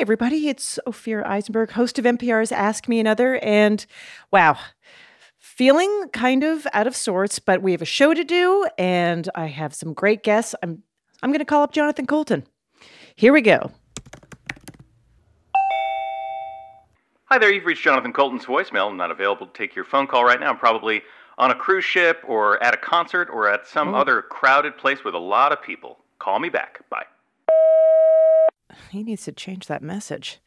everybody. It's Ophira Eisenberg, host of NPR's Ask Me Another. And wow, feeling kind of out of sorts, but we have a show to do and I have some great guests. I'm I'm going to call up Jonathan Coulton. Here we go. Hi there, you've reached Jonathan Coulton's voicemail. I'm not available to take your phone call right now. I'm probably on a cruise ship or at a concert or at some Oh. other crowded place with a lot of people. Call me back. Bye. He needs to change that message.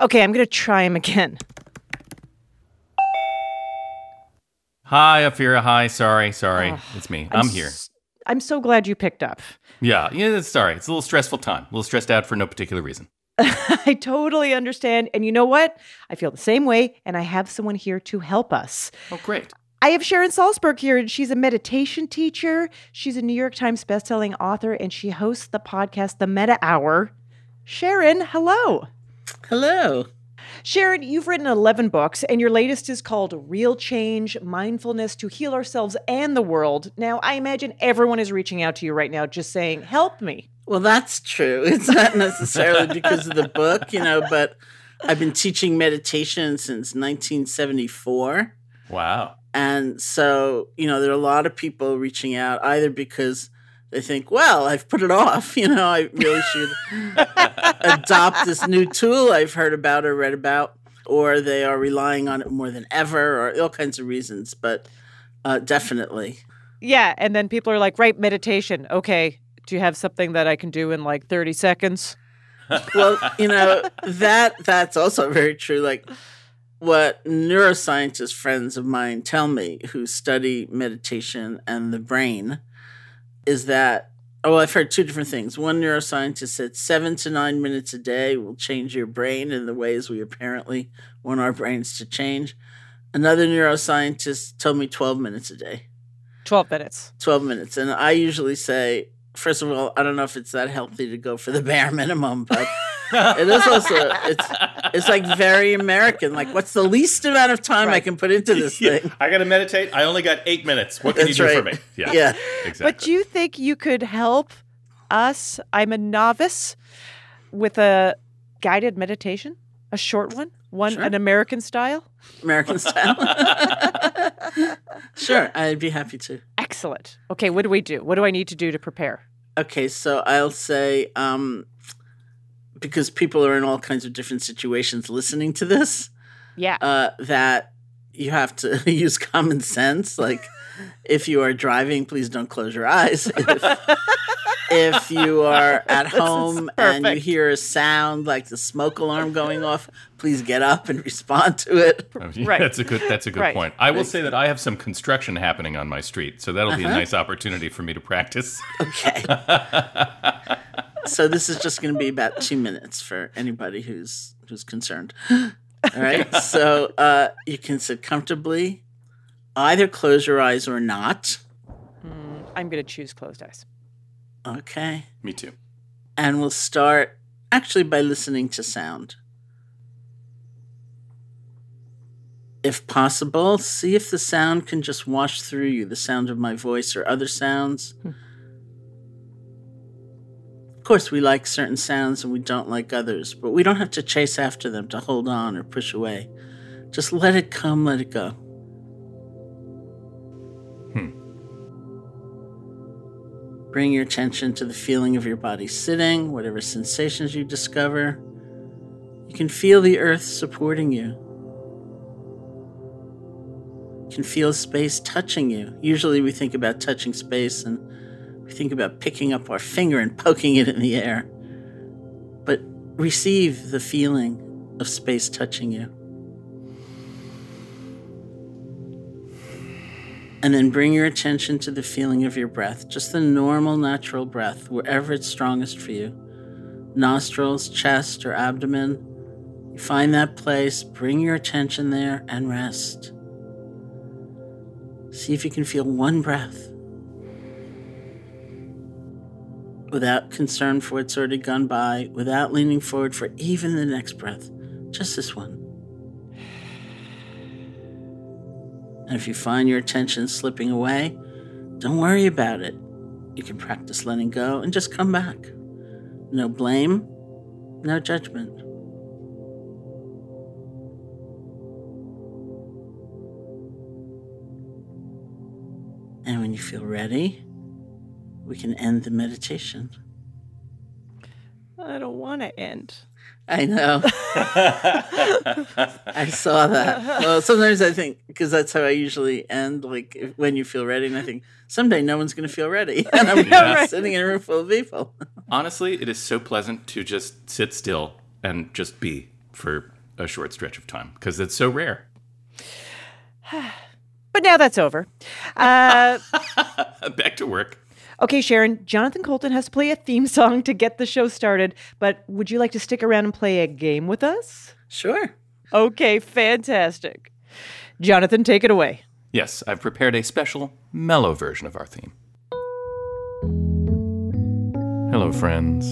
Okay, I'm going to try him again. Hi, Ophira. Hi. Sorry, sorry. It's me. I'm, here. s- I'm so glad you picked up. Yeah, yeah. Sorry. It's a little stressful time. A little stressed out for no particular reason. I totally understand. And you know what? I feel the same way, and I have someone here to help us. Oh, great. I have Sharon Salzberg here, and she's a meditation teacher. She's a New York Times bestselling author, and she hosts the podcast, The Metta Hour. Sharon, hello. Hello. Sharon, you've written 11 books, and your latest is called Real Change Mindfulness to Heal Ourselves and the World. Now, I imagine everyone is reaching out to you right now just saying, Help me. Well, that's true. It's not necessarily because of the book, you know, but I've been teaching meditation since 1974. Wow. And so, you know, there are a lot of people reaching out either because they think, well, I've put it off, you know, I really should adopt this new tool I've heard about or read about, or they are relying on it more than ever, or all kinds of reasons. But uh, definitely. Yeah. And then people are like, Right, meditation. Okay. Do you have something that I can do in like 30 seconds? well, you know that that's also very true. Like what neuroscientist friends of mine tell me who study meditation and the brain is that oh, I've heard two different things. One neuroscientist said seven to nine minutes a day will change your brain in the ways we apparently want our brains to change. Another neuroscientist told me 12 minutes a day. 12 minutes. 12 minutes. And I usually say, first of all, I don't know if it's that healthy to go for the bare minimum, but it is also it's it's like very American. Like, what's the least amount of time I can put into this Yeah, thing? I got to meditate. I only got eight minutes. What can That's you do for me? Yeah. Yeah. Exactly. But do you think you could help us? I'm a novice with a guided meditation, a short one, one Sure. an American style. American style. sure, I'd be happy to. Excellent. Okay, what do we do? What do I need to do to prepare? Okay, so I'll say um because people are in all kinds of different situations listening to this, Yeah. uh, that you have to use common sense. Like, if you are driving, please don't close your eyes. If, if you are at home and you hear a sound like the smoke alarm going off, please get up and respond to it. Right. That's a good. That's a good Right. point. I will say that I have some construction happening on my street, so that'll be a Uh-huh. nice opportunity for me to practice. Okay. So this is just going to be about two minutes for anybody who's who's concerned. All right. So uh, you can sit comfortably, either close your eyes or not. Mm, I'm going to choose closed eyes. Okay. me too. And we'll start actually by listening to sound. If possible, see if the sound can just wash through you the sound of my voice or other sounds. Of course, we like certain sounds and we don't like others, but we don't have to chase after them to hold on or push away. Just let it come, let it go. Hmm. Bring your attention to the feeling of your body sitting, whatever sensations you discover. You can feel the earth supporting you. You can feel space touching you. Usually we think about touching space and we think about picking up our finger and poking it in the air. But receive the feeling of space touching you. And then bring your attention to the feeling of your breath, just the normal, natural breath, wherever it's strongest for you nostrils, chest, or abdomen. You find that place, bring your attention there, and rest. See if you can feel one breath without concern for what's already gone by, without leaning forward for even the next breath, just this one. And if you find your attention slipping away, don't worry about it. You can practice letting go and just come back. No blame, no judgment. And when you feel ready, we can end the meditation. I don't want to end. I know. I saw that. Well, sometimes I think because that's how I usually end. Like if, when you feel ready, and I think someday no one's going to feel ready, and I'm Yeah. Right. sitting in a room full of people. Honestly, it is so pleasant to just sit still and just be for a short stretch of time because it's so rare. But now that's over. Uh, Back to work. Okay, Sharon, Jonathan Coulton has to play a theme song to get the show started. But would you like to stick around and play a game with us? Sure. Okay, fantastic. Jonathan, take it away. Yes, I've prepared a special, mellow version of our theme. Hello, friends.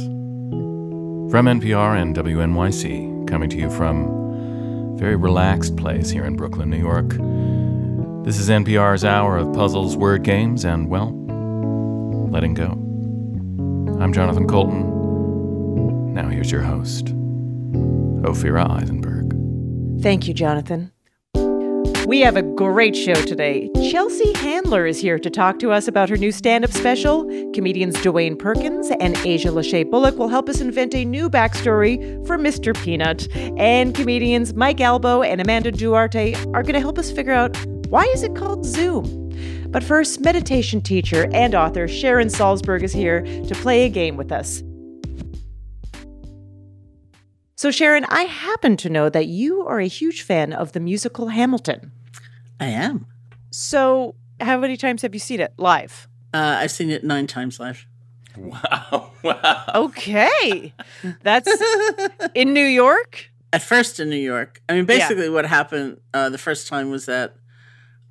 From NPR and WNYC, coming to you from a very relaxed place here in Brooklyn, New York. This is NPR's hour of puzzles, word games, and, well, letting go. I'm Jonathan Coulton. Now here's your host, Ophira Eisenberg. Thank you, Jonathan. We have a great show today. Chelsea Handler is here to talk to us about her new stand up special. Comedians Dwayne Perkins and Asia Lachey Bullock will help us invent a new backstory for Mr. Peanut. And comedians Mike Albo and Amanda Duarte are going to help us figure out why is it called Zoom? But first, meditation teacher and author Sharon Salzberg is here to play a game with us. So, Sharon, I happen to know that you are a huge fan of the musical Hamilton. I am. So, how many times have you seen it live? Uh, I've seen it nine times live. Wow, wow. Okay. That's in New York? At first in New York. I mean, basically, what happened uh, the first time was that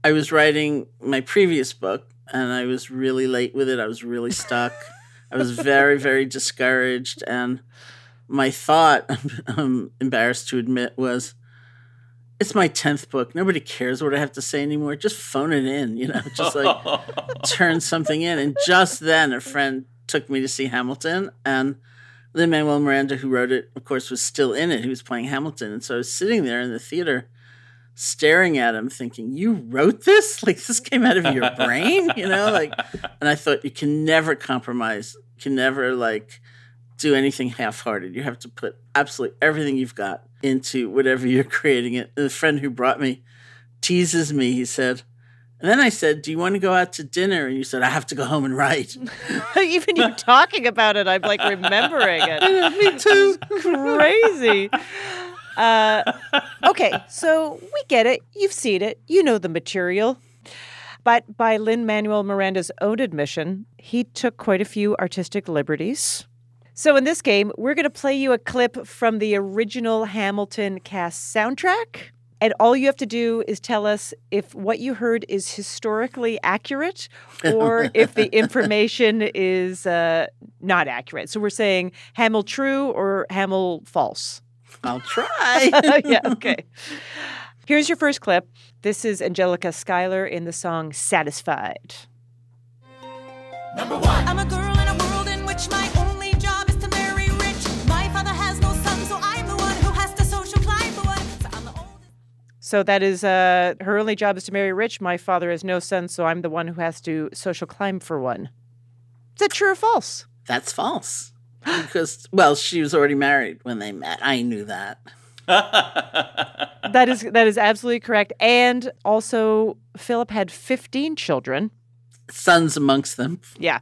I was writing my previous book and I was really late with it. I was really stuck. I was very, very discouraged. And my thought, I'm embarrassed to admit, was it's my 10th book. Nobody cares what I have to say anymore. Just phone it in, you know, just like turn something in. And just then, a friend took me to see Hamilton. And Lin Manuel Miranda, who wrote it, of course, was still in it. He was playing Hamilton. And so I was sitting there in the theater staring at him thinking you wrote this? Like this came out of your brain? You know like and i thought you can never compromise you can never like do anything half-hearted. You have to put absolutely everything you've got into whatever you're creating it. And the friend who brought me teases me. He said and then i said do you want to go out to dinner? And you said i have to go home and write. Even you talking about it, I'm like remembering it. me too. Crazy. Uh, okay, so we get it. You've seen it. You know the material. But by Lin Manuel Miranda's own admission, he took quite a few artistic liberties. So in this game, we're going to play you a clip from the original Hamilton cast soundtrack. And all you have to do is tell us if what you heard is historically accurate or if the information is uh, not accurate. So we're saying Hamel true or Hamel false. I'll try yeah, okay. Here's your first clip. This is Angelica Schuyler in the song Satisfied. Number one. I'm a girl in a world in which my only job is to marry rich. My father has no son, so I'm the one who has to social climb for one. So I'm the oldest. So that is uh, her only job is to marry rich. My father has no son, so I'm the one who has to social climb for one. Is that true or false? That's false. Because, well, she was already married when they met. I knew that. That is that is absolutely correct. And also, Philip had 15 children. Sons amongst them. Yeah.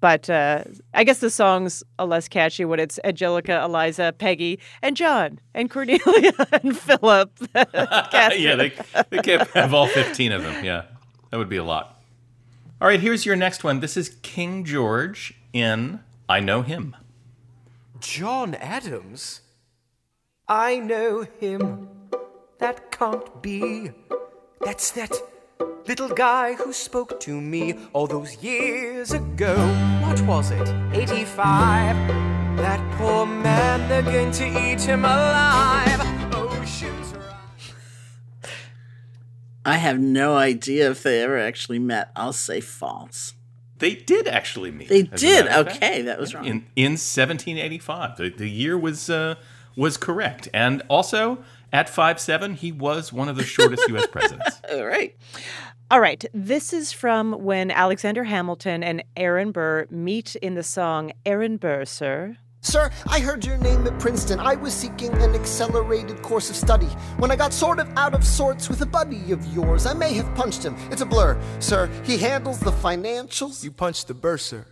But uh, I guess the song's a less catchy when it's Angelica, Eliza, Peggy, and John, and Cornelia, and Philip. yeah, they, they can't have all 15 of them. Yeah, that would be a lot. All right, here's your next one. This is King George in I Know Him. John Adams? I know him. That can't be. That's that little guy who spoke to me all those years ago. What was it? 85. That poor man, they're going to eat him alive. Oceans rise. I have no idea if they ever actually met. I'll say false. They did actually meet. They did? matter of fact. Okay, that was wrong. In, in 1785. The, the year was uh, was correct. And also, at 5'7, he was one of the shortest U.S. presidents. All right. All right, this is from when Alexander Hamilton and Aaron Burr meet in the song Aaron Burr, sir. Sir, I heard your name at Princeton. I was seeking an accelerated course of study. When I got sort of out of sorts with a buddy of yours, I may have punched him. It's a blur. Sir, he handles the financials. You punched the bursar.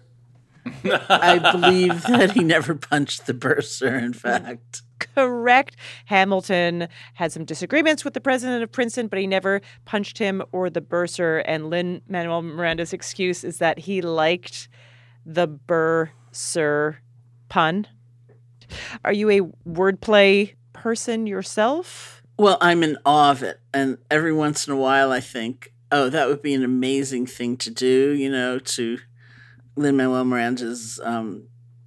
I believe that he never punched the bursar, in fact. Correct. Hamilton had some disagreements with the president of Princeton, but he never punched him or the bursar. And Lin Manuel Miranda's excuse is that he liked the bursar pun. Are you a wordplay person yourself? Well, I'm in awe of it. And every once in a while, I think, oh, that would be an amazing thing to do, you know, to Lin Manuel Miranda's um,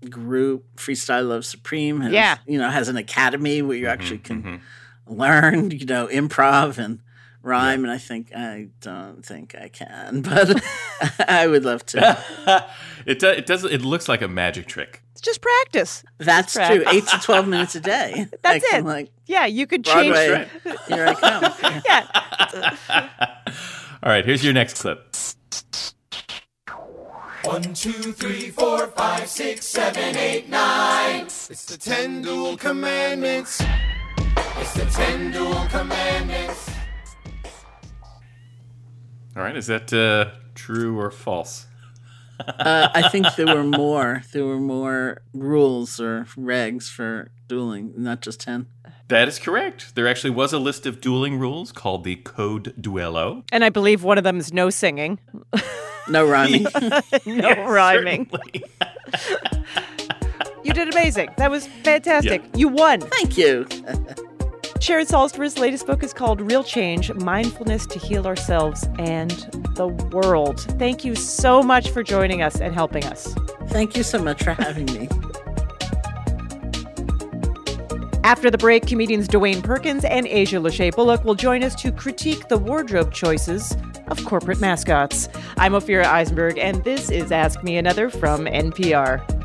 group, Freestyle Love Supreme, has, Yeah. you know, has an academy where you actually can learn, you know, improv and rhyme. And I think, I don't think I can, but I would love to. it, do, it does. It looks like a magic trick. It's just practice. That's Right. true. Eight to 12 minutes a day. That's I can, it. Like, Yeah, you could change. Broadway, here I come. Yeah, All right, here's your next clip. One, two, three, four, five, six, seven, eight, nine. It's the ten dual commandments. It's the ten dual commandments. All right, is that uh, true or false? Uh, I think there were more. There were more rules or regs for dueling, not just 10. That is correct. There actually was a list of dueling rules called the Code Duello. and I believe one of them is no singing, No rhyming. no rhyming. You did amazing. That was fantastic. Yeah. You won. Thank you. Sharon Salzberg's latest book is called Real Change Mindfulness to Heal Ourselves and the World. Thank you so much for joining us and helping us. Thank you so much for having me. After the break, comedians Dwayne Perkins and Asia Lachey Bullock will join us to critique the wardrobe choices of corporate mascots. I'm Ophira Eisenberg, and this is Ask Me Another from NPR.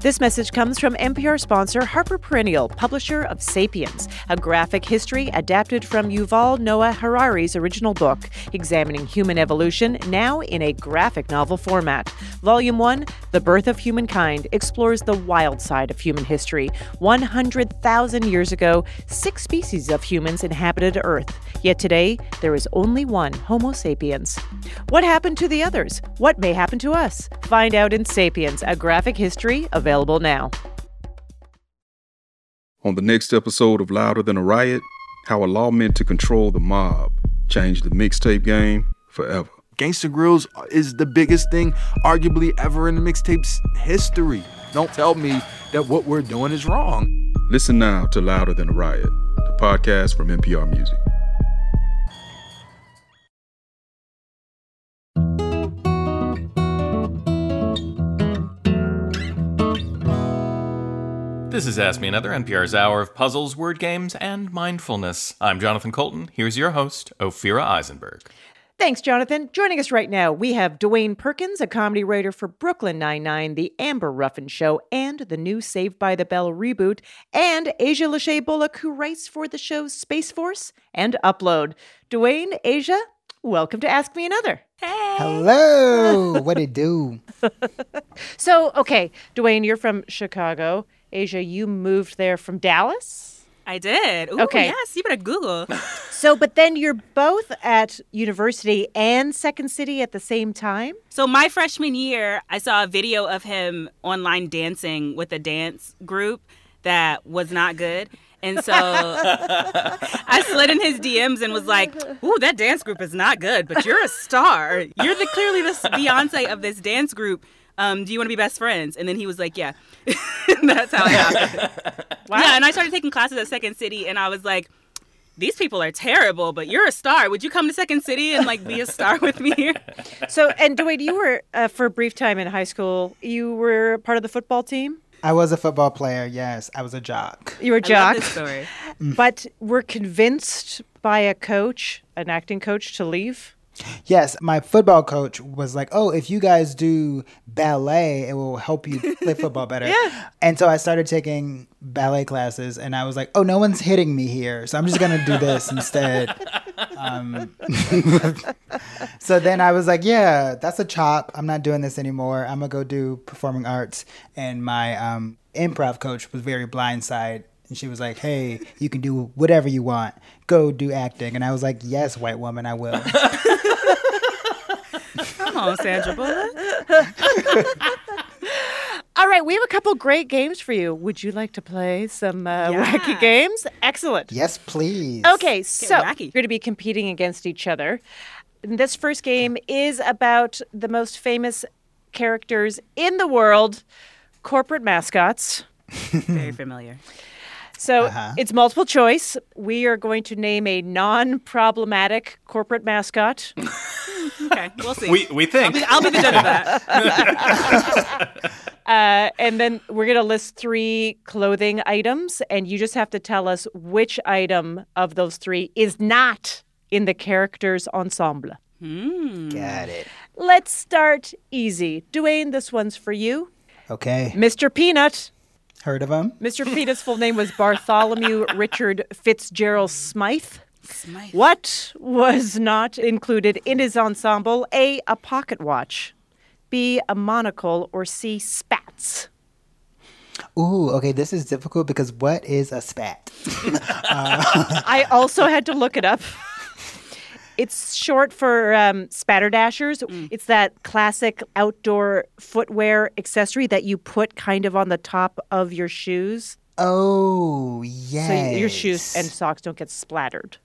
This message comes from NPR sponsor Harper Perennial, publisher of Sapiens, a graphic history adapted from Yuval Noah Harari's original book, examining human evolution now in a graphic novel format. Volume 1, The Birth of Humankind, explores the wild side of human history. 100,000 years ago, six species of humans inhabited Earth. Yet today, there is only one Homo sapiens. What happened to the others? What may happen to us? Find out in Sapiens, a graphic history available now. On the next episode of Louder Than a Riot, how a law meant to control the mob changed the mixtape game forever. Gangsta Grills is the biggest thing, arguably, ever in the mixtape's history. Don't tell me that what we're doing is wrong. Listen now to Louder Than a Riot, the podcast from NPR Music. This is Ask Me Another, NPR's hour of puzzles, word games, and mindfulness. I'm Jonathan Coulton. Here's your host, Ophira Eisenberg. Thanks, Jonathan. Joining us right now, we have Dwayne Perkins, a comedy writer for Brooklyn Nine-Nine, The Amber Ruffin Show, and the new Saved by the Bell reboot, and Asia Lachey Bullock, who writes for the shows Space Force and Upload. Dwayne, Asia, welcome to Ask Me Another. Hey. Hello, what it do? So, okay, Dwayne, you're from Chicago. Asia, you moved there from Dallas? I did. Ooh, Okay. Yes, you better Google. So, but then you're both at university and Second City at the same time? so my freshman year, I saw a video of him online dancing with a dance group that was not good. And so I slid in his DMs and was like, "Ooh, that dance group is not good, but you're a star. You're the clearly the Beyonce of this dance group. Um, do you want to be best friends? And then he was like, yeah. That's how it happened. wow. Yeah, and I started taking classes at Second City, and I was like, these people are terrible, but you're a star. Would you come to Second City and like be a star with me here? So, and Dwayne, you were uh, for a brief time in high school. You were part of the football team. I was a football player. Yes, I was a jock. You were a I love jock, this story. but were convinced by a coach, an acting coach, to leave. Yes, my football coach was like, "Oh, if you guys do ballet, it will help you play football better." Yeah. And so I started taking ballet classes, and I was like, "Oh, no one's hitting me here, so I'm just gonna do this instead." Um, so then I was like, "Yeah, that's a chop. I'm not doing this anymore. I'm gonna go do performing arts." And my um, improv coach was very blindside. And she was like, "Hey, you can do whatever you want. Go do acting." And I was like, "Yes, white woman, I will." Come on, Sandra Bullock. All right, we have a couple great games for you. Would you like to play some uh, wacky games? Excellent. yes, please. Okay, so wacky. you're going to be competing against each other. And this first game is about the most famous characters in the world, corporate mascots. Very familiar. So Uh-huh. it's multiple choice. We are going to name a non problematic corporate mascot. Okay, we'll see. We we think. I'll be the judge of that. Uh, and then we're going to list three clothing items, and you just have to tell us which item of those three is not in the character's ensemble. Got it. Let's start easy. Dwayne, this one's for you. Okay. Mr. Peanut. Heard of him? Mr. Peanut's full name was Bartholomew Richard Fitzgerald Smythe. What was not included in his ensemble? A. A pocket watch. B. A monocle. Or C. Spats. Ooh, okay, this is difficult because what is a spat? I also had to look it up. It's short for um, spatterdashers. It's that classic outdoor footwear accessory that you put kind of on the top of your shoes. Oh, yeah. So yes. your shoes and socks don't get splattered.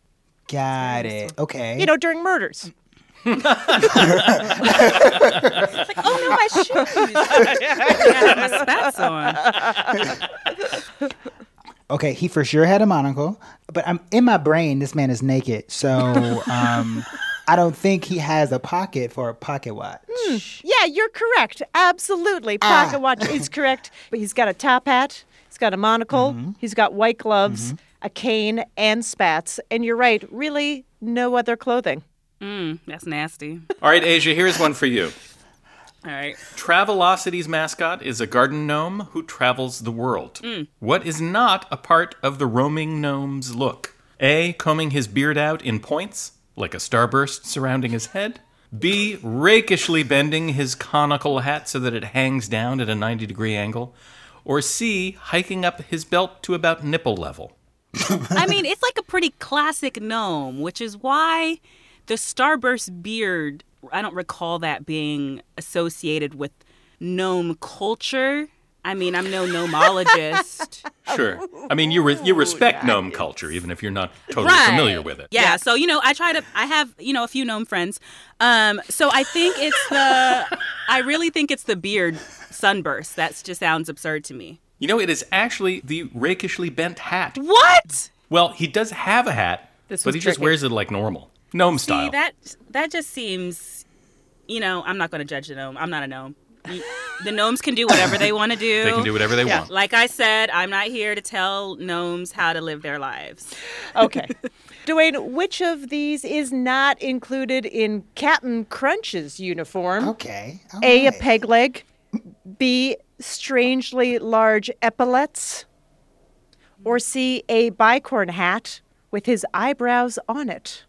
Got it. Okay. You know, during murders. It's like, oh no, my shoes. I have my spats on. Okay, he for sure had a monocle, but I'm in my brain. This man is naked, so um, I don't think he has a pocket for a pocket watch. Yeah, you're correct. Absolutely. Pocket watch is correct. But he's got a top hat, he's got a monocle, he's got white gloves, a cane, and spats. And you're right, really no other clothing. Mm, that's nasty. All right, Asia, here's one for you. All right. Travelocity's mascot is a garden gnome who travels the world. Hmm. What is not a part of the roaming gnome's look? A. Combing his beard out in points, like a starburst surrounding his head. B. Rakishly bending his conical hat so that it hangs down at a 90 degree angle. Or C. Hiking up his belt to about nipple level. I mean, it's like a pretty classic gnome, which is why the starburst beard, I don't recall that being associated with gnome culture. I mean, I'm no gnomologist. Sure. I mean, you, re- you respect gnome culture, even if you're not totally Right. familiar with it. Yeah, so you know, I try to. I have you know a few gnome friends. Um, so I think it's the. I really think it's the beard sunburst. That just sounds absurd to me. You know, it is actually the rakishly bent hat. What? Well, he does have a hat, This but was he just wears it like normal. Gnome style. That that just seems. You know, I'm not going to judge the gnome. I'm not a gnome. The gnomes can do whatever they want to do. They can do whatever they Yeah. want. Like I said, I'm not here to tell gnomes how to live their lives. Okay. Dwayne, which of these is not included in Captain Crunch's uniform? Okay. all A. A right. peg leg. B. Strangely large epaulets. Or C. A bicorn hat with his eyebrows on it.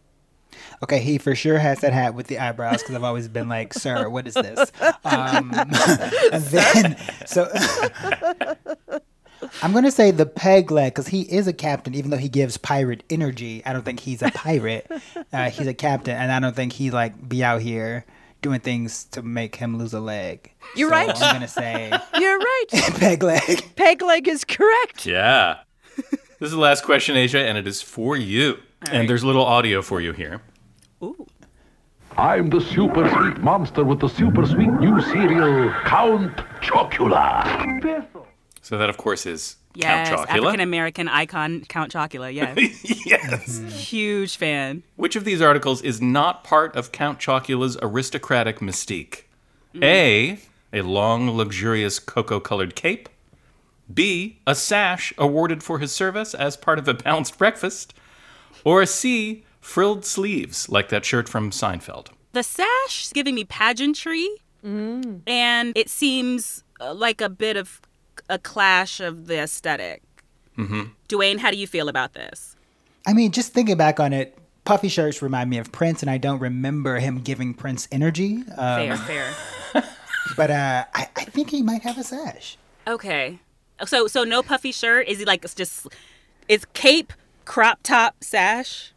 Okay, he for sure has that hat with the eyebrows because I've always been like, "Sir, what is this?" Um, and then, so I'm gonna say the peg leg because he is a captain, even though he gives pirate energy. I don't think he's a pirate. Uh, he's a captain, and I don't think he like be out here doing things to make him lose a leg. You're So right. I'm gonna say You're right. peg leg. Peg leg is correct. Yeah. this is the last question, Asia, and it is for you. And there's a little audio for you here. Ooh. I'm the super sweet monster with the super sweet new cereal, Count Chocula. So that, of course, is Yes, Count African Chocula. American icon Count Chocula. Yes, yes. huge fan. Which of these articles is not part of Count Chocula's aristocratic mystique? Mm-hmm. A. A long, luxurious cocoa colored cape. B. A sash awarded for his service as part of a balanced breakfast. Or C. Frilled sleeves, like that shirt from Seinfeld. The sash is giving me pageantry, and it seems uh, like a bit of a clash of the aesthetic. Mm-hmm. Dwayne, how do you feel about this? I mean, just thinking back on it, puffy shirts remind me of Prince, and I don't remember him giving Prince energy. Um, Fair, fair. But uh, I, I think he might have a sash. Okay. So so no puffy shirt. Is he like it's just it's cape, crop top, sash?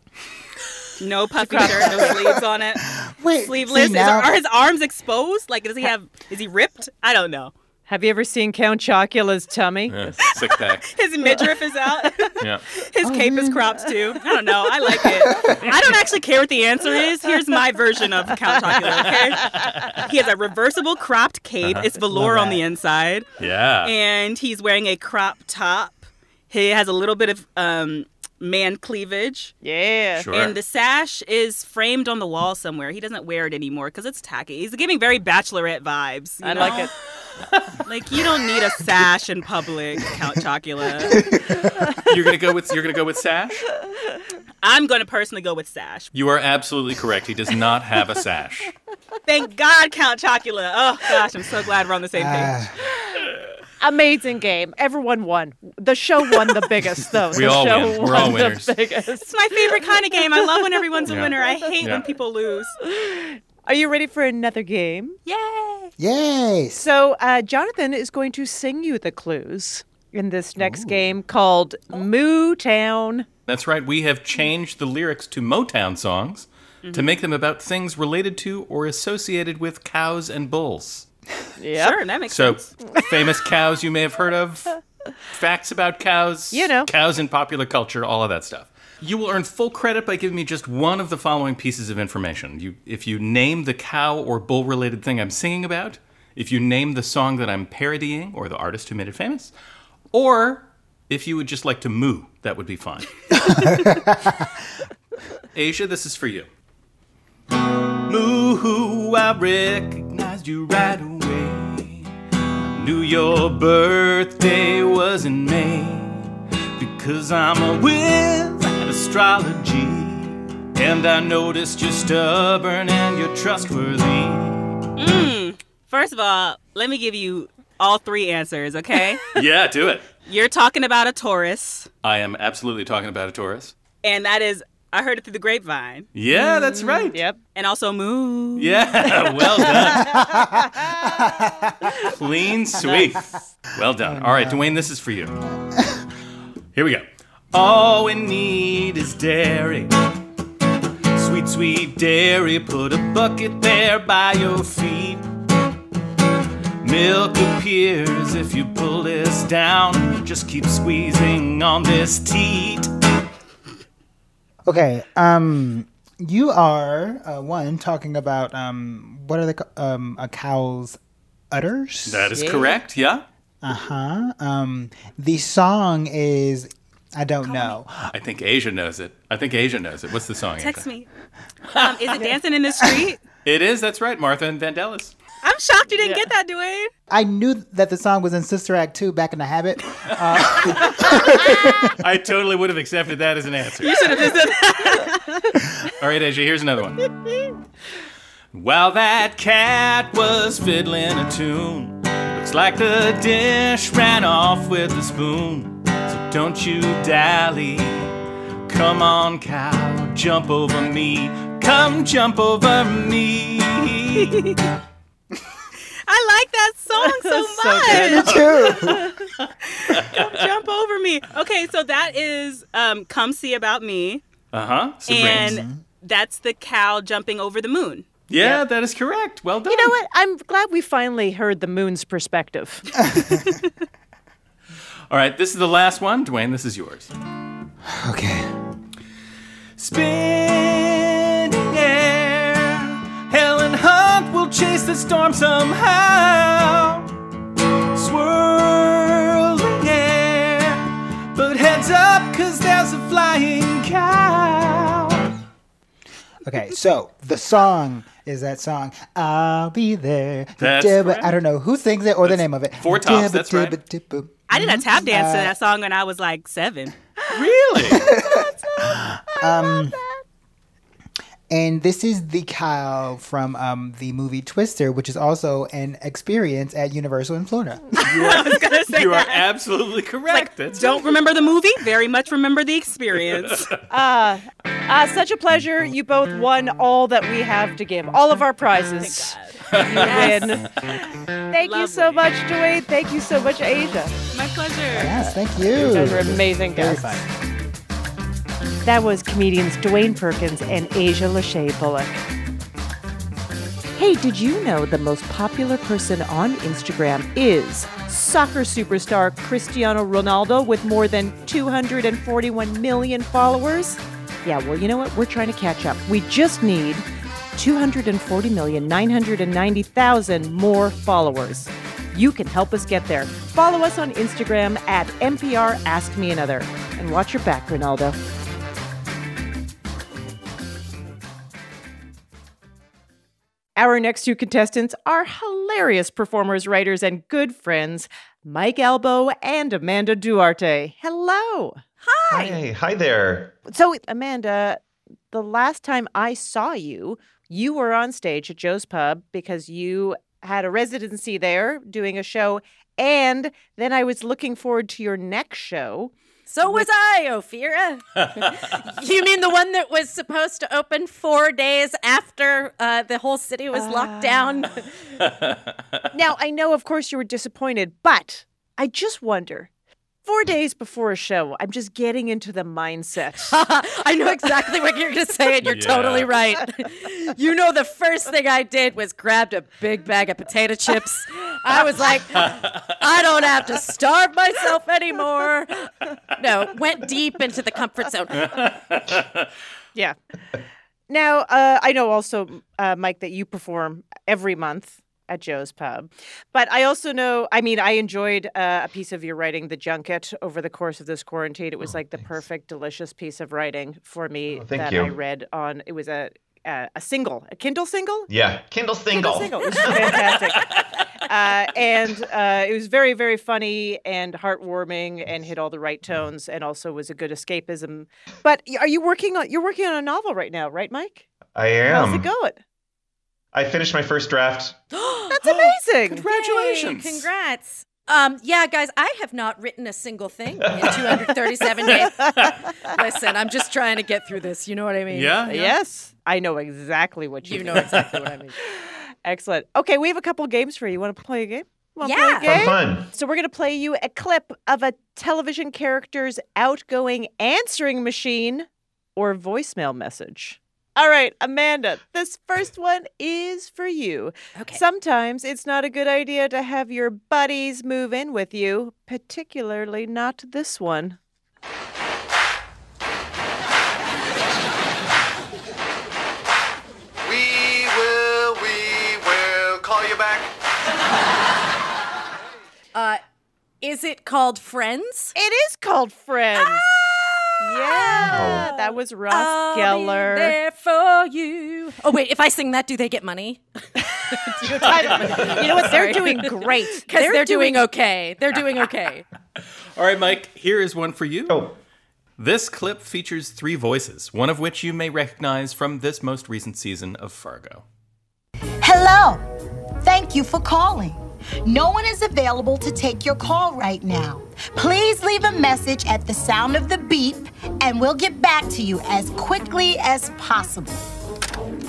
No puffy shirt, no sleeves on it. Wait, Sleeveless. see, Is- are his arms exposed? Like does he have is he ripped? I don't know. Have you ever seen Count Chocula's tummy? Yeah, six pack. His midriff is out. Yeah. His cape is cropped too. I don't know. I like it. I don't actually care what the answer is. Here's my version of Count Chocula, okay? He has a reversible cropped cape. Uh-huh. It's velour on the inside. Yeah. And he's wearing a crop top. He has a little bit of um, man cleavage. Yeah. Sure. And the sash is framed on the wall somewhere. He doesn't wear it anymore because it's tacky. He's giving very bachelorette vibes. you I like it. Like you don't need a sash in public, Count Chocula. You're gonna go with you're gonna go with sash. I'm going to personally go with sash. You are absolutely correct. He does not have a sash. Thank God, Count Chocula. Oh gosh, I'm so glad we're on the same ah. page. Amazing game. Everyone won. The show won the biggest, though. We the all show win. We're won all the winners. biggest. It's my favorite kind of game. I love when everyone's a Yeah. winner. I hate Yeah. when people lose. Are you ready for another game? Yay! Yay! So, uh, Jonathan is going to sing you the clues in this next game called Moo Town. That's right. We have changed the lyrics to Motown songs to make them about things related to or associated with cows and bulls. Yeah. Sure, that makes So, sense. famous cows you may have heard of, facts about cows, You know. cows in popular culture, all of that stuff. You will earn full credit by giving me just one of the following pieces of information. You, if you name the cow or bull related thing I'm singing about, if you name the song that I'm parodying or the artist who made it famous, or if you would just like to moo, that would be fine. Asia, this is for you. Moo, I recognized you right away. Knew your birthday was in May because I'm a whiz at astrology. And I noticed you're stubborn and you're trustworthy. Mm. First of all, let me give you all three answers, okay? Yeah, do it. You're talking about a Taurus, I am absolutely talking about a Taurus. and that is, I heard it through the grapevine. Yeah, that's mm. right. Yep. And also moo. Yeah, well done. Clean sweep. Well done. Oh, All right, Dwayne, this is for you. Here we go. All we need is dairy. Sweet, sweet dairy. Put a bucket there by your feet. Milk appears if you pull this down. Just keep squeezing on this teat. Okay. Um, you are uh, one talking about um, what are the um a cow's udders? That is correct, yeah? Uh huh. Um, the song is I don't know. I think Asia knows it. I think Asia knows it. What's the song? Text Asia? me. Um, is it Dancing in the Street? It is, that's right. Martha and Vandellas. I'm shocked you didn't get that, Dwayne. I knew that the song was in Sister Act 2 back in the habit. Uh, I totally would have accepted that as an answer. You should have just said that. All right, Asia, here's another one. While that cat was fiddling a tune, looks like the dish ran off with the spoon. So don't you dally. Come on, cow, jump over me. Come jump over me. I like that song so much. so Come jump over me. Okay, so that is um, "Come See About Me," Uh huh. and that's the cow jumping over the moon. Yeah, that is correct. Well done. You know what? I'm glad we finally heard the moon's perspective. All right, this is the last one. Dwayne, this is yours. okay. Spinning the storm somehow. Swirling air. But heads up, cause there's a flying cow. Okay, so the song is that song "I'll Be There." That's Dibba- right. I don't know who sings it or the name of it. Four Tops, Dibba- that's right. dibba- dibba. I did a tap dance to Uh, that song when I was like seven. Really? Um, and this is the cow from um, the movie Twister, which is also an experience at Universal in Florida. I was gonna say you are absolutely correct. That's Don't remember the movie, very much remember the experience. Uh, uh, such a pleasure. You both won all that we have to give, all of our prizes. You win. Thank you so much, Dwayne. Thank you so much, Asia. My pleasure. yes, thank You you. guys are amazing Very guests. fun. That was comedians Dwayne Perkins and Asia Lachey Bullock. Hey, did you know the most popular person on Instagram is soccer superstar Cristiano Ronaldo with more than 241 million followers? Yeah, well, you know what? We're trying to catch up. We just need 240,990,000 more followers. You can help us get there. Follow us on Instagram at NPR Ask Me Another. And watch your back, Ronaldo. Our next two contestants are hilarious performers, writers, and good friends, Mike Albo and Amanda Duarte. Hello. Hi. Hi there. So, Amanda, the last time I saw you, you were on stage at Joe's Pub because you had a residency there doing a show. And then I was looking forward to your next show. So was I, Ophira. you mean the one that was supposed to open four days after uh, the whole city was locked down? now, I know, of course, you were disappointed, but I just wonder four days before a show, I'm just getting into the mindset. I know exactly what you're going to say, and you're Yeah. totally right. you know, the first thing I did was grabbed a big bag of potato chips. I was like, I don't have to starve myself anymore. No, went deep into the comfort zone. yeah. Now, uh, I know also, uh, Mike, that you perform every month at Joe's Pub. But I also know, I mean, I enjoyed uh, a piece of your writing, The Junket, over the course of this quarantine. It was like the perfect, delicious piece of writing for me thank that you. I read on, it was a, a, a single, a Kindle single? Yeah, Kindle single. Kindle single. It was fantastic. uh, and uh, it was very, very funny and heartwarming and hit all the right tones and also was a good escapism. But are you working on, you're working on a novel right now, right, Mike? I am. How's it going? I finished my first draft. That's amazing. Congratulations. Yay, congrats. Um, yeah, guys, I have not written a single thing in 237 days. Listen, I'm just trying to get through this. You know what I mean? Yeah, Yes. I know exactly what you You mean. know exactly what I mean. Excellent. Okay, we have a couple of games for you. Want to play a game? Wanna Yeah. play a game? Fun, fun. So we're going to play you a clip of a television character's outgoing answering machine or voicemail message. All right, Amanda, this first one is for you. Okay. Sometimes it's not a good idea to have your buddies move in with you, particularly not this one. We will, we will call you back. Uh, is it called Friends? It is called Friends. Oh. Yeah, that was Ross I'll be Geller. there for you. Oh wait, if I sing that, do they get money? You know what? They're doing great. because they're, doing, okay. They're doing okay. All right, Mike, here is one for you. Oh. This clip features three voices, one of which you may recognize from this most recent season of Fargo. Hello. Thank you for calling. No one is available to take your call right now. Please leave a message at the sound of the beep, and we'll get back to you as quickly as possible.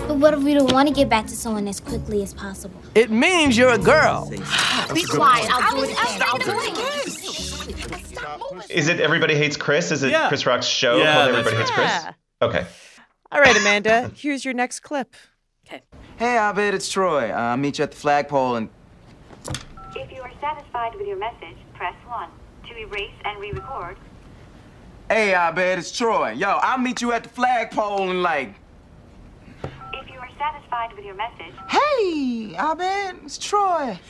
But what if we don't want to get back to someone as quickly as possible? It means you're a girl. Be quiet. I'll do it again. I'll do it again. Is it Everybody Hates Chris? Is it Yeah. Chris Rock's show Yeah, called Everybody Hates Chris? Yeah. Okay. All right, Amanda, here's your next clip. Okay. Hey, Abed, it's Troy. Uh, I'll meet you at the flagpole and. If you are satisfied with your message, press 1. To erase and re-record, Hey, Abed, it's Troy. Yo, I'll meet you at the flagpole and like. if you are satisfied with your message, Hey, Abed, it's Troy.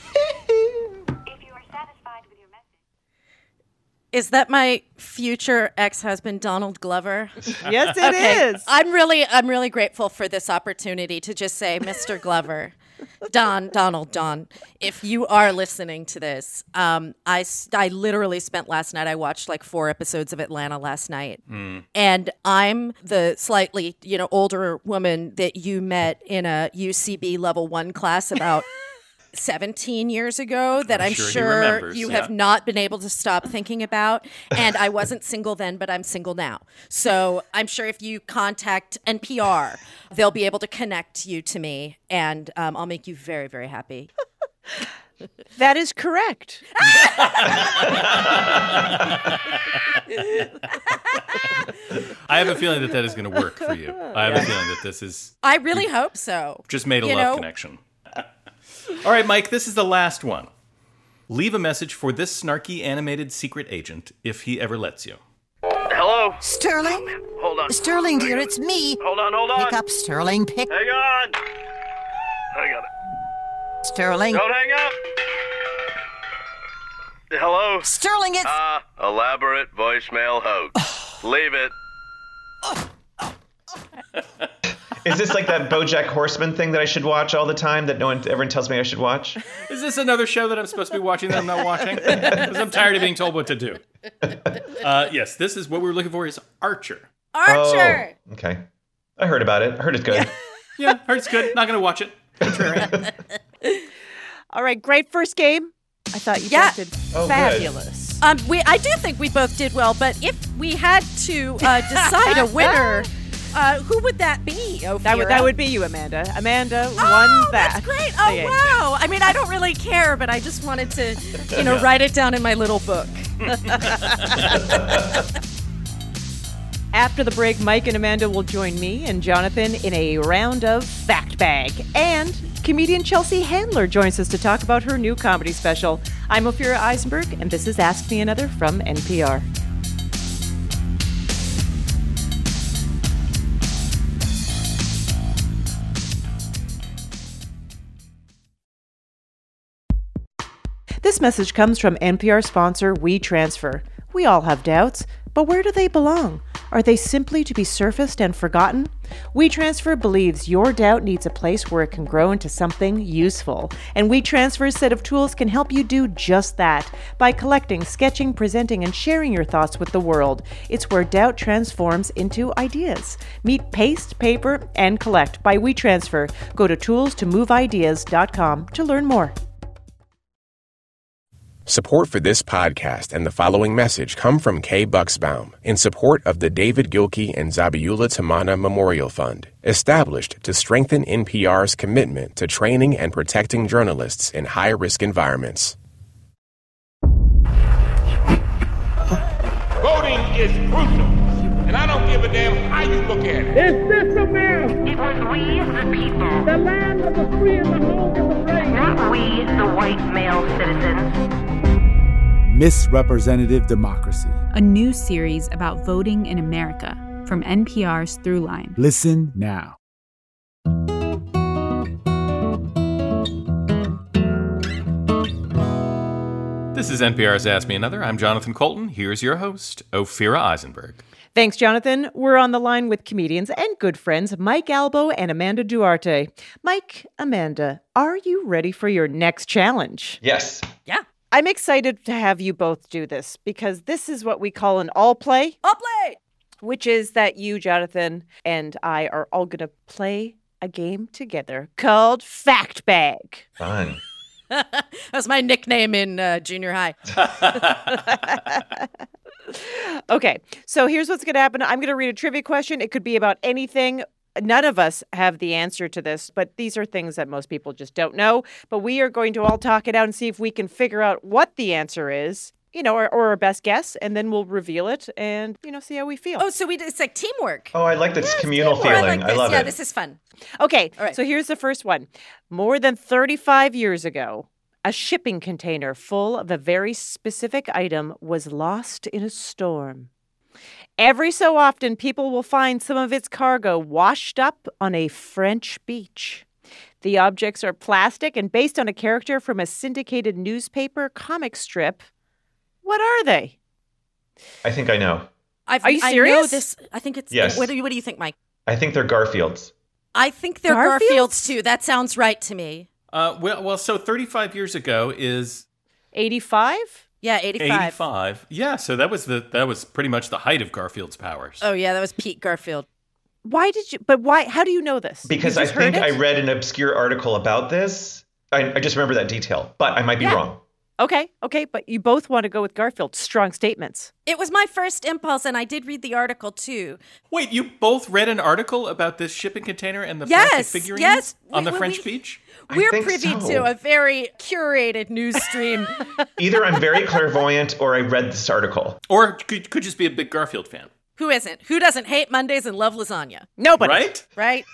If you are satisfied with your message. Is that my future ex-husband Donald Glover? Yes, it it is. is. I'm really I'm really grateful for this opportunity to just say Mr. Glover. Don, Donald, Don, if you are listening to this, um, I, I literally spent last night, I watched like four episodes of Atlanta last night. And I'm the slightly, you know, older woman that you met in a UCB level one class about 17 years ago that I'm I'm, sure sure, you yeah. have not been able to stop thinking about. And I wasn't single then, but I'm single now. So I'm sure if you contact NPR, they'll be able to connect you to me and um, I'll make you very, very happy. That is correct. I have a feeling that that is going to work for you. I have a feeling that this is I really hope so. just made a You love know, connection. All right, Mike, this is the last one. Leave a message for this snarky animated secret agent if he ever lets you. Hello? Sterling? Hold on. Sterling, dear, it's me. Hold on, hold on. Pick up, Sterling. Pick. Hang on. I got it. Sterling. Don't hang up. Hello? Sterling, it's. Ah, elaborate voicemail hoax. Leave it. Is this like that BoJack Horseman thing that I should watch all the time that no one everyone tells me I should watch? Is this another show that I'm supposed to be watching that I'm not watching? Because I'm tired of being told what to do. Uh, yes, this is what we were looking for is Archer. Archer. Oh, okay. I heard about it. I heard it's good. Yeah, heard it's good. Not going to watch it. All right, great first game. I thought you Yeah. guys did Oh, good. fabulous. Um, we I do think we both did well, but if we had to uh, decide a winner, uh, who would that be? Ophira? That would, that would be you, Amanda. Amanda Oh, won that. That's great. Oh Okay. wow. I mean, I don't really care, but I just wanted to, you know, write it down in my little book. After the break, Mike and Amanda will join me and Jonathan in a round of Fact Bag. And comedian Chelsea Handler joins us to talk about her new comedy special. I'm Ophira Eisenberg, and this is Ask Me Another from NPR. This message comes from NPR sponsor WeTransfer. We all have doubts, but where do they belong? Are they simply to be surfaced and forgotten? WeTransfer believes your doubt needs a place where it can grow into something useful. And WeTransfer's set of tools can help you do just that by collecting, sketching, presenting, and sharing your thoughts with the world. It's where doubt transforms into ideas. Meet Paste, Paper, and Collect by WeTransfer. Go to toolstomoveideas.com to learn more. Support for this podcast and the following message come from Kay Bucksbaum in support of the David Gilkey and Zabihullah Tamanna Memorial Fund, established to strengthen NPR's commitment to training and protecting journalists in high risk environments. Voting is crucial, and I don't give a damn how you look at it. Is this America? It was we, the people. The land of the free and the home of the brave. Not we, the white male citizens. Misrepresentative Democracy. a new series about voting in America from NPR's Throughline. Listen now. This is NPR's Ask Me Another. I'm Jonathan Coulton. Here's your host, Ophira Eisenberg. Thanks, Jonathan. We're on the line with comedians and good friends Mike Albo and Amanda Duarte. Mike, Amanda, are you ready for your next challenge? Yes. Yeah. I'm excited to have you both do this because this is what we call an all play. All play! Which is that you, Jonathan, and I are all going to play a game together called Fact Bag. Fun. That's my nickname in uh, junior high. Okay, so here's what's going to happen. I'm going to read a trivia question. It could be about anything. None of us have the answer to this, but these are things that most people just don't know. But we are going to all talk it out and see if we can figure out what the answer is, you know, or, or our best guess, and then we'll reveal it and, you know, see how we feel. Oh, so we it's like teamwork. Oh, I like this communal teamwork. I feeling. like I, this. love yeah, it. this is fun. Okay, All right. so here's the first one. More than 35 years ago, a shipping container full of a very specific item was lost in a storm. Every so often, people will find some of its cargo washed up on a French beach. The objects are plastic and based on a character from a syndicated newspaper comic strip. What are they? I think I know. I've, Are you I know serious? this. I think it's. Yes. What do you What do you think, Mike? I think they're Garfields. I think they're Garfields? Garfields too. That sounds right to me. Uh, well, well, so 35 years ago is 85? Yeah, 85. 85. Yeah, so that was the that was pretty much the height of Garfield's powers. Oh yeah, that was Pete Garfield. Why did you, but why, how do you know this? Because I just heard think I read an obscure article about this. I, I just remember that detail, but I might be Yeah. wrong. Okay, okay, but you both want to go with Garfield. Strong statements. It was my first impulse, and I did read the article too. Wait, you both read an article about this shipping container and the Yes, plastic figurines yes. on We- the we- French we- beach? We're privy so. to a very curated news stream. Either I'm very clairvoyant or I read this article. Or could, could just be a big Garfield fan. Who isn't? Who doesn't hate Mondays and love lasagna? Nobody. Right? Right?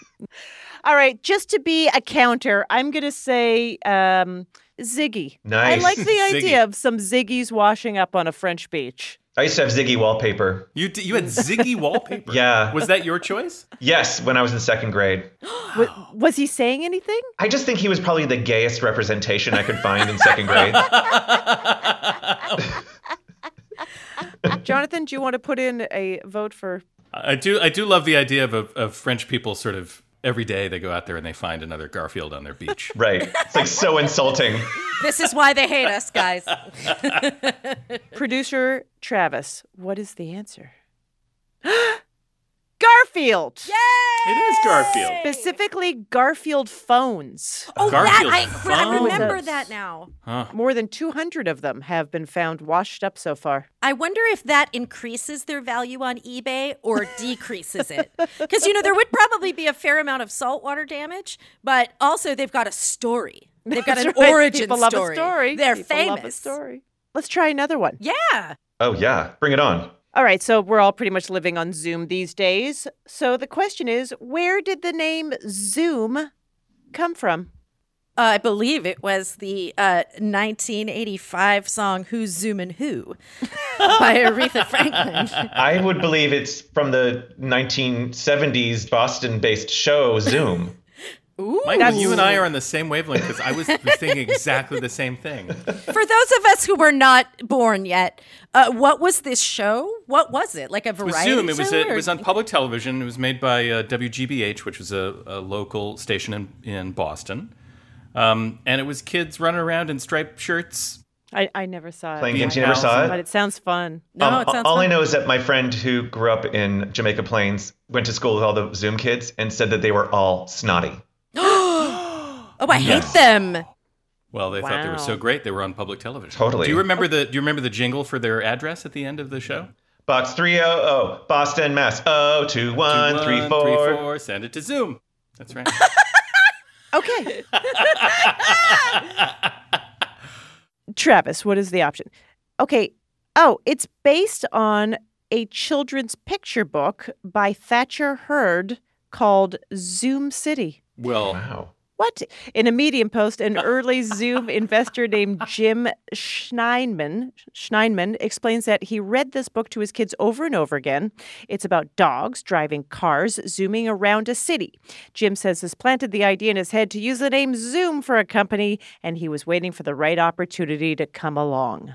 All right, just to be a counter, I'm going to say um, Ziggy. Nice. I like the idea of some Ziggies washing up on a French beach. I used to have Ziggy wallpaper. You d- you had Ziggy wallpaper. Yeah. Was that your choice? Yes, when I was in second grade. Wa- was he saying anything? I just think he was probably the gayest representation I could find in second grade. Jonathan, do you want to put in a vote for? I do I do love the idea of, of, of French people sort of every day they go out there and they find another Garfield on their beach. Right. It's like so insulting. This is why they hate us, guys. Producer Travis, what is the answer? Garfield. It is Garfield. Specifically, Garfield phones. Oh, Garfield that I, I remember that now. Huh. More than 200 of them have been found washed up so far. I wonder if that increases their value on eBay or decreases it. Because, you know, there would probably be a fair amount of saltwater damage, but also they've got a story. They've got That's an right. origin People story. love a story. They're People famous. love a story. Let's try another one. Yeah. Oh, yeah. Bring it on. All right, so we're all pretty much living on Zoom these days. So the question is, where did the name Zoom come from? Uh, I believe it was the uh, 1985 song Who's Zoomin' Who by Aretha Franklin. I would believe it's from the 1970s Boston based show Zoom. Ooh. Michael, you and I are on the same wavelength because I was, was thinking exactly the same thing. For those of us who were not born yet, uh, what was this show? What was it? Like a It was variety Zoom. It was show? it was on public television. It was made by uh, WGBH, which was a, a local station in in Boston, um, and it was kids running around in striped shirts. I, I never saw it. Playing games. You never saw it? But it sounds fun. No, Um, all I know is that my friend who grew up in Jamaica Plains went to school with all the Zoom kids and said that they were all snotty. Oh, I Yes. hate them. Well, they thought they were so great they were on public television. Totally. Do you remember the oh. Do you remember the jingle for their address at the end of the show? Box 300, Boston, Mass. Oh, two, one, three, Two, one, four. three, four. Send it to Zoom. That's right. Okay. Travis, what is the option? Okay. Oh, it's based on a children's picture book by Thatcher Hurd called Zoom City. well, Wow. What? In a Medium post, an early Zoom investor named Jim Scheinman, Scheinman explains that he read this book to his kids over and over again. It's about dogs driving cars, zooming around a city. Jim says this planted the idea in his head to use the name Zoom for a company, and he was waiting for the right opportunity to come along.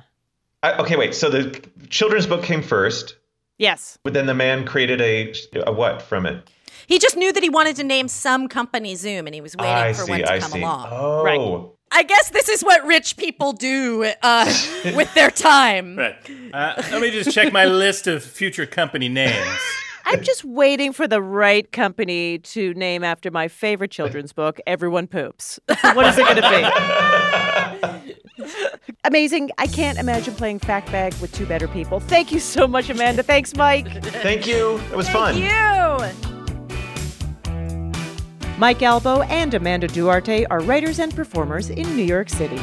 I, okay, wait. So the children's book came first, Yes. but then the man created a, a what from it? He just knew that he wanted to name some company Zoom, and he was waiting I for see, one to I come see. along. Oh. Right. I guess this is what rich people do uh, with their time. right. Uh, let me just check my list of future company names. I'm just waiting for the right company to name after my favorite children's book, Everyone Poops. what is it going to be? Amazing. I can't imagine playing Fact Bag with two better people. Thank you so much, Amanda. Thanks, Mike. Thank you. It was fun. Thank You. Mike Albo and Amanda Duarte are writers and performers in New York City.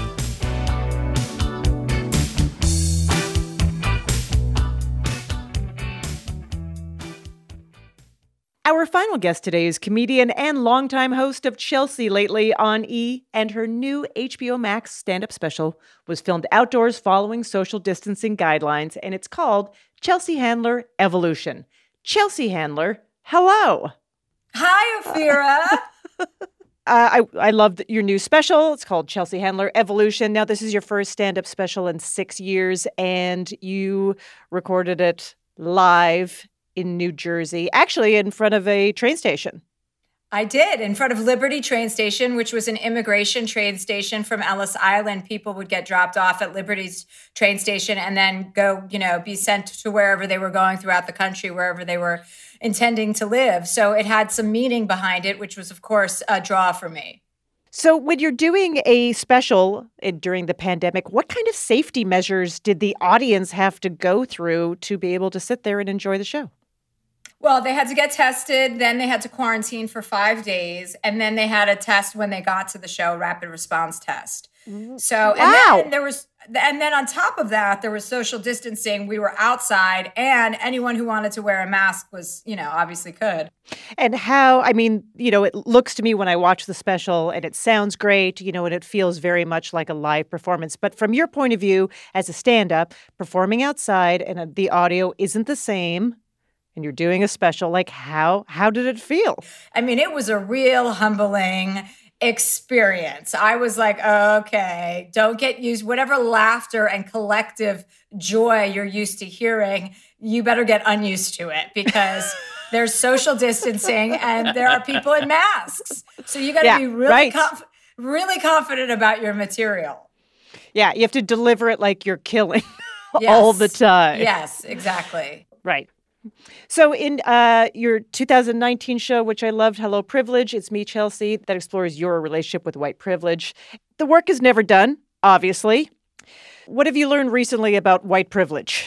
Our final guest today is comedian and longtime host of Chelsea Lately on E, and her new HBO Max stand up special was filmed outdoors following social distancing guidelines, and it's called Chelsea Handler Evolution. Chelsea Handler, hello. Hi, Ophira. Uh, I I love your new special. It's called Chelsea Handler Evolution. Now this is your first stand-up special in six years, and you recorded it live in New Jersey, actually in front of a train station. I did in front of Liberty train station, which was an immigration train station from Ellis Island. People would get dropped off at Liberty's train station and then go, you know, be sent to wherever they were going throughout the country, wherever they were intending to live. So it had some meaning behind it, which was, of course, a draw for me. So, when you're doing a special uh, during the pandemic, what kind of safety measures did the audience have to go through to be able to sit there and enjoy the show? Well, they had to get tested, then they had to quarantine for five days, and then they had a test when they got to the show, rapid response test. So, and Wow. then there was, and then on top of that, there was social distancing. We were outside, and anyone who wanted to wear a mask was, you know, obviously could. And how, I mean, you know, it looks to me when I watch the special and it sounds great, you know, and it feels very much like a live performance. But from your point of view as a stand up, performing outside and uh, the audio isn't the same, and you're doing a special, like how how did it feel? I mean, it was a real humbling experience. I was like, okay, don't get used, whatever laughter and collective joy you're used to hearing, you better get unused to it because there's social distancing and there are people in masks. So you got to Yeah, be really, right. conf- really confident about your material. Yeah, you have to deliver it like you're killing all the time. Yes, exactly. Right. So, in uh, your 2019 show, which I loved, Hello Privilege, it's me, Chelsea, that explores your relationship with white privilege. The work is never done, obviously. What have you learned recently about white privilege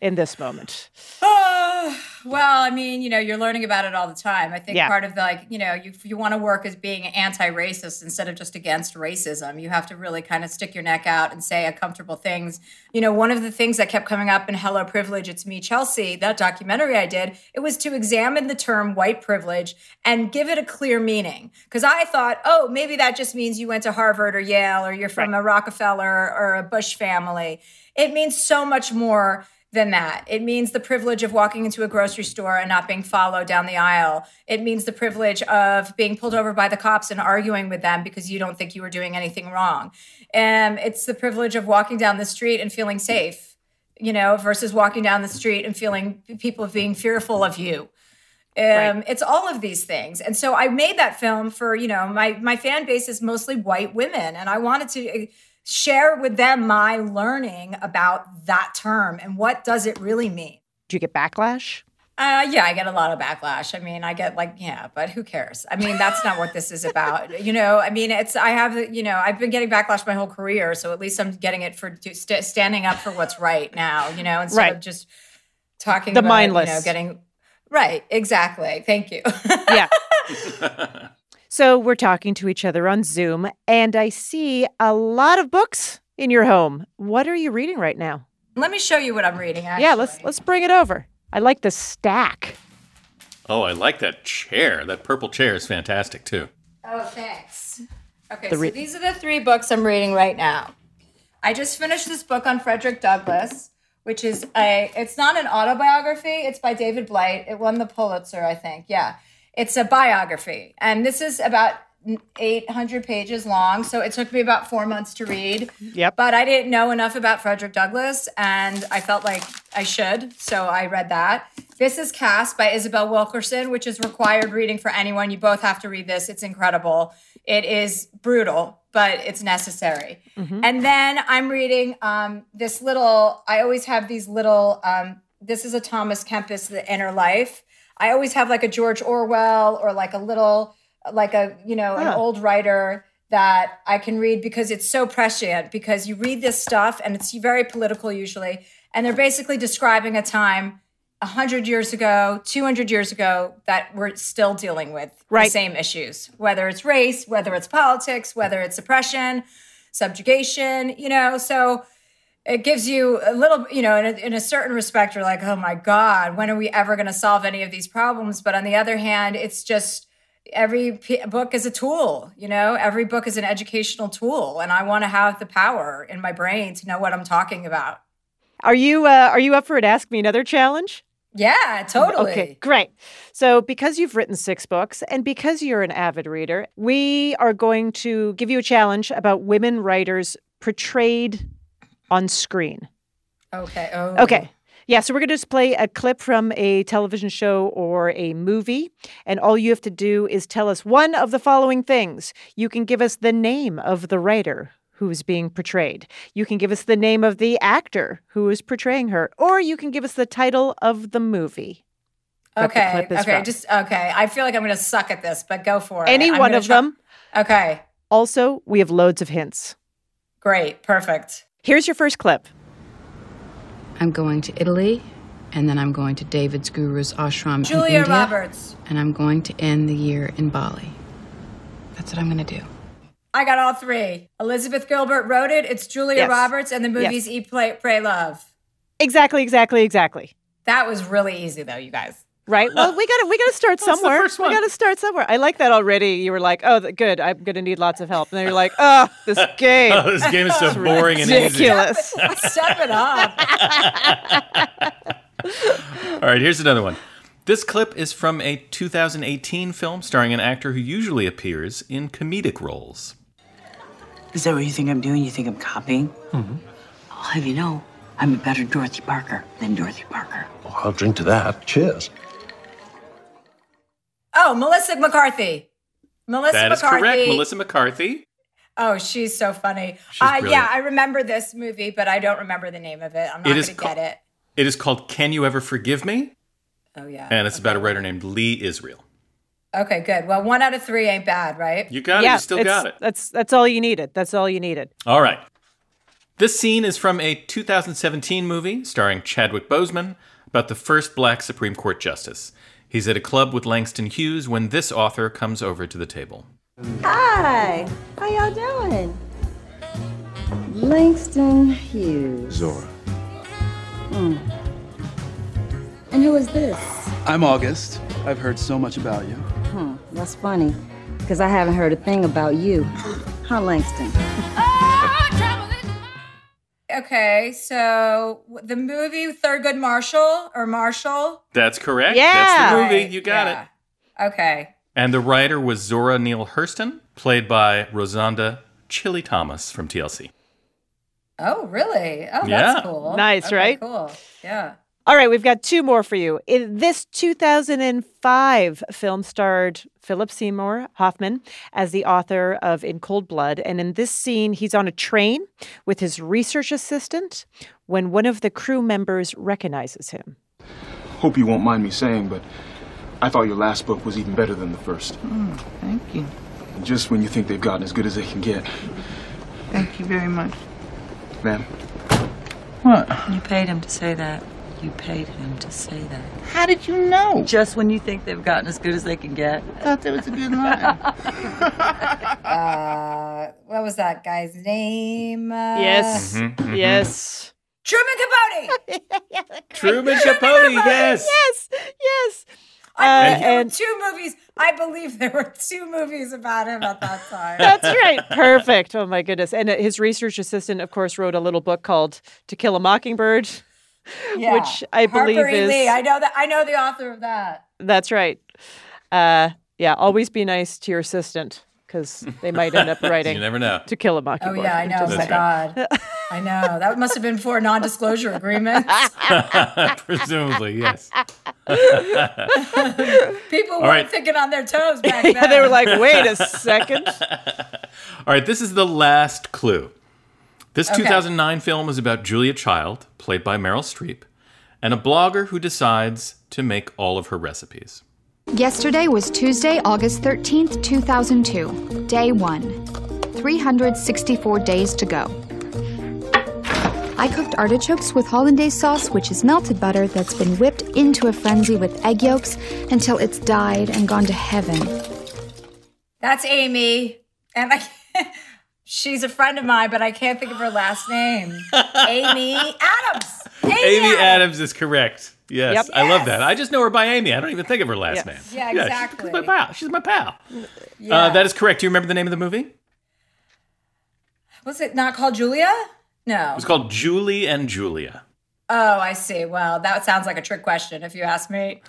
in this moment? Oh, well, I mean, you know, you're learning about it all the time. I think Yeah. part of the like, you know, you you want to work as being anti-racist instead of just against racism. You have to really kind of stick your neck out and say uncomfortable things. You know, one of the things that kept coming up in Hello Privilege, it's me, Chelsea, that documentary I did, it was to examine the term white privilege and give it a clear meaning. Because I thought, oh, maybe that just means you went to Harvard or Yale or you're from a Rockefeller or a Bush family. It means so much more than that. It means the privilege of walking into a grocery store and not being followed down the aisle. It means the privilege of being pulled over by the cops and arguing with them because you don't think you were doing anything wrong. And it's the privilege of walking down the street and feeling safe, you know, versus walking down the street and feeling people being fearful of you. Um, It's all of these things, and so I made that film for you know my my fan base is mostly white women, and I wanted to share with them my learning about that term and what does it really mean. Do you get backlash? Uh, yeah, I get a lot of backlash. I mean, I get like, yeah, but who cares? I mean, that's not what this is about. You know, I mean, it's, I have, you know, I've been getting backlash my whole career. So at least I'm getting it for to st- standing up for what's right now, you know, instead Right. of just talking The about, mindless. you know, getting, right, exactly. Thank you. Yeah. so, we're talking to each other on Zoom, and I see a lot of books in your home. What are you reading right now? Let me show you what I'm reading. Actually. Yeah, let's let's bring it over. I like the stack. Oh, I like that chair. That purple chair is fantastic too. Oh, thanks. Okay, The re- so these are the three books I'm reading right now. I just finished this book on Frederick Douglass, which is a it's not an autobiography, it's by David Blight. It won the Pulitzer, I think. Yeah. It's a biography. And this is about 800 pages long, so it took me about 4 months to read. Yep. But I didn't know enough about Frederick Douglass, and I felt like I should, so I read that. This is Caste by Isabel Wilkerson, which is required reading for anyone. You both have to read this. It's incredible. It is brutal, but it's necessary. And then I'm reading um, this little, I always have these little, um, this is a Thomas Kempis, The Inner Life. I always have like a George Orwell or like a little, like a, you know, an old writer that I can read because it's so prescient because you read this stuff and it's very political usually. And they're basically describing a time 100 years ago, 200 years ago that we're still dealing with the same issues, whether it's race, whether it's politics, whether it's oppression, subjugation, you know. So it gives you a little, you know, in a, in a certain respect, you're like, oh my God, when are we ever going to solve any of these problems? But on the other hand, it's just every p- book is a tool, you know, every book is an educational tool. And I want to have the power in my brain to know what I'm talking about. Are you uh, are you up for it? Ask me another challenge. Yeah, totally. Okay, great. So, because you've written six books and because you're an avid reader, we are going to give you a challenge about women writers portrayed on screen. Okay. Oh. Okay. Yeah, so we're going to just play a clip from a television show or a movie. And all you have to do is tell us one of the following things. You can give us the name of the writer who is being portrayed. You can give us the name of the actor who is portraying her, or you can give us the title of the movie. that the Okay. Okay. from. Just okay. I feel like I'm going to suck at this, but go for it. Any I'm one of try- them. Okay. Also, we have loads of hints. Great. Perfect. Here's your first clip. I'm going to Italy, and then I'm going to David's Guru's ashram in India, Roberts. and I'm going to end the year in Bali. That's what I'm going to do. I got all three. Elizabeth Gilbert wrote it. It's Julia Yes. Roberts, and the Yes. movie's Eat, Play, Pray, Love. Exactly, exactly, exactly. That was really easy, though, you guys. Right. Well, we got to we got to start What's the somewhere. first one? We got to start somewhere. I like that already. You were like, "Oh, th- good. I'm going to need lots of help." And then you're like, "Oh, this game. Oh, this game is so boring and easy." ridiculous." Step it up. All right, here's another one. This clip is from a 2018 film starring an actor who usually appears in comedic roles. Is that what you think I'm doing? You think I'm copying? Mm-hmm. I'll have you know, I'm a better Dorothy Parker than Dorothy Parker. I'll drink to that. Cheers. Oh, Melissa McCarthy. Melissa That is McCarthy. correct. Melissa McCarthy. Oh, she's so funny. She's uh, yeah. I remember this movie, but I don't remember the name of it. I'm not going to ca- get it. It is called Can You Ever Forgive Me? Oh, yeah. And it's about a writer named Lee Israel. Okay, good. Well, one out of three ain't bad, right? You got it. You still got it. That's that's all you needed. That's all you needed. All right. This scene is from a 2017 movie starring Chadwick Boseman about the first black Supreme Court justice. He's at a club with Langston Hughes when this author comes over to the table. Hi, how y'all doing? Langston Hughes. Zora. Hmm. And who is this? I'm August. I've heard so much about you. Hmm, that's funny, because I haven't heard a thing about you. Huh, Langston? Okay, so the movie Thurgood Marshall or Marshall? That's correct. Yeah. That's the movie. Right, You got yeah. it. Okay. And the writer was Zora Neale Hurston, played by Rozonda Chilli Thomas from TLC. Oh, really? Oh, Yeah. that's cool. Nice, Okay, right? Cool. Yeah. All right, we've got two more for you. In this 2005 film starred Philip Seymour Hoffman as the author of In Cold Blood. And in this scene, he's on a train with his research assistant when one of the crew members recognizes him. Hope you won't mind me saying, but I thought your last book was even better than the first. Mm, thank you. Just when you think they've gotten as good as they can get. Thank you very much. Ma'am, What? You paid him to say that. You paid him to say that. How did you know? Just when you think they've gotten as good as they can get. I thought that was a good line. Uh, what was that guy's name? Uh, Yes. Mhm, mhm. Yes. Truman Capote. Truman Capote, yes. Yes. Yes. I Uh, and- two movies. I believe there were two movies about him at that time. That's right. Perfect. Oh my goodness. And uh, his research assistant, of course, wrote a little book called To Kill a Mockingbird, Yeah. which I believe E. is Lee. I know that. I know the author of that. That's right. Uh, yeah, always be nice to your assistant because they might end up writing. You never know. To kill a mockingbird. Oh yeah, I know. Oh my saying. God. I know. That must have been for non-disclosure agreements. Presumably, yes. People All weren't right. thinking on their toes back then. yeah, they were like, wait a second. All right, this is the last clue. This Okay. 2009 film is about Julia Child, played by Meryl Streep, and a blogger who decides to make all of her recipes. Yesterday was Tuesday, August 13th, 2002. Day 1. 364 days to go. I cooked artichokes with hollandaise sauce, which is melted butter that's been whipped into a frenzy with egg yolks until it's dyed and gone to heaven. That's Amy, and I. She's a friend of mine, but I can't think of her last name. Amy Adams. Amy, Amy Adams is correct. Yes, Yep. I love that. I just know her by Amy. I don't even think of her last Yes. name. Yeah, she's- exactly. She's my pal. She's my pal. Yeah. Uh, that is correct. Do you remember the name of the movie? Was it not called Julia? No. was called Julie and Julia. Oh, I see. Well, that sounds like a trick question, if you ask me.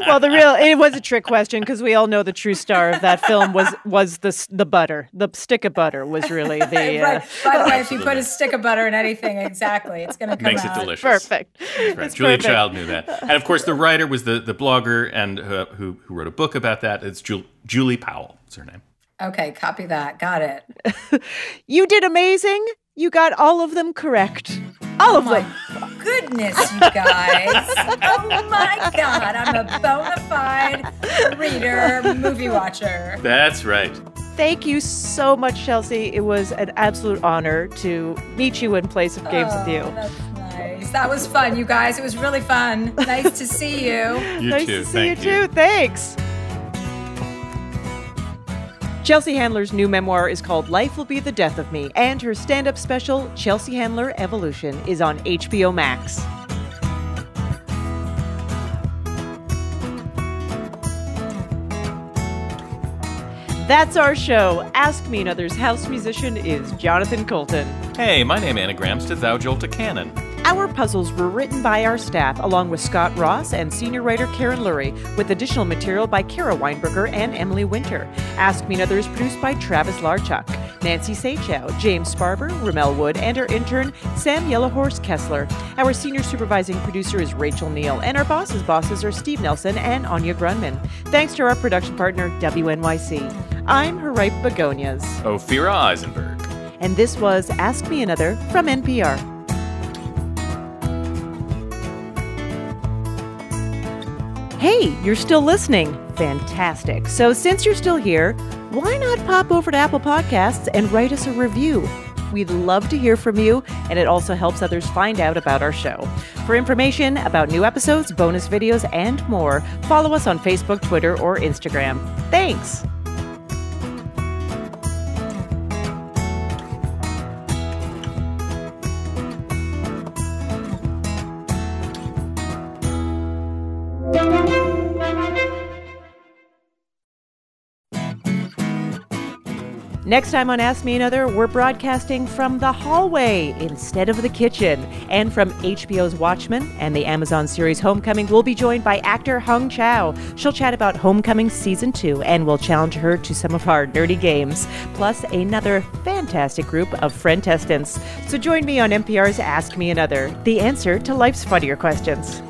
well, the real it was a trick question because we all know the true star of that film was was the the butter, the stick of butter was really the. Uh, right. By the way, if you put a stick of butter in anything, exactly, it's going to come Makes out. it delicious. Perfect. Right. It's Julia perfect. Child knew that, and of course, the writer was the the blogger and uh, who who wrote a book about that. It's Ju- Julie Powell. Is her name. Okay, copy that. Got it. You did amazing. You got all of them correct. All of Oh my them. Goodness, you guys. oh my God. I'm a bona fide reader, movie watcher. That's right. Thank you so much, Chelsea. It was an absolute honor to meet you and play some games with oh, you. Oh, That's nice. That was fun, you guys. It was really fun. Nice to see you. You nice too. to see Thank you, you. too. Thanks. Chelsea Handler's new memoir is called Life Will Be the Death of Me, and her stand up special, Chelsea Handler Evolution, is on HBO Max. That's our show. Ask Me Another's house musician is Jonathan Coulton. Hey, my name anagrams to Thou Jolta Cannon. Our puzzles were written by our staff, along with Scott Ross and senior writer Karen Lurie, with additional material by Kara Weinberger and Emily Winter. Ask Me Another is produced by Travis Larchuk, Nancy Saechao, James Sparber, Rommel Wood, and our intern, Sam Yellowhorse Kessler. Our senior supervising producer is Rachel Neal, and our bosses' bosses are Steve Nelson and Anya Grundmann. Thanks to our production partner, WNYC. I'm Haripe Begonias, Ophira Eisenberg. and this was Ask Me Another from NPR. Hey, you're still listening. Fantastic. So, since you're still here, why not pop over to Apple Podcasts and write us a review? We'd love to hear from you, and it also helps others find out about our show. For information about new episodes, bonus videos, and more, follow us on Facebook, Twitter, or Instagram. Thanks. Next time on Ask Me Another, we're broadcasting from the hallway instead of the kitchen. And from HBO's Watchmen and the Amazon series Homecoming, we'll be joined by actor Hong Chau. She'll chat about Homecoming Season 2 and we'll challenge her to some of our nerdy games, plus another fantastic group of friend testants. So join me on NPR's Ask Me Another, the answer to life's funnier questions.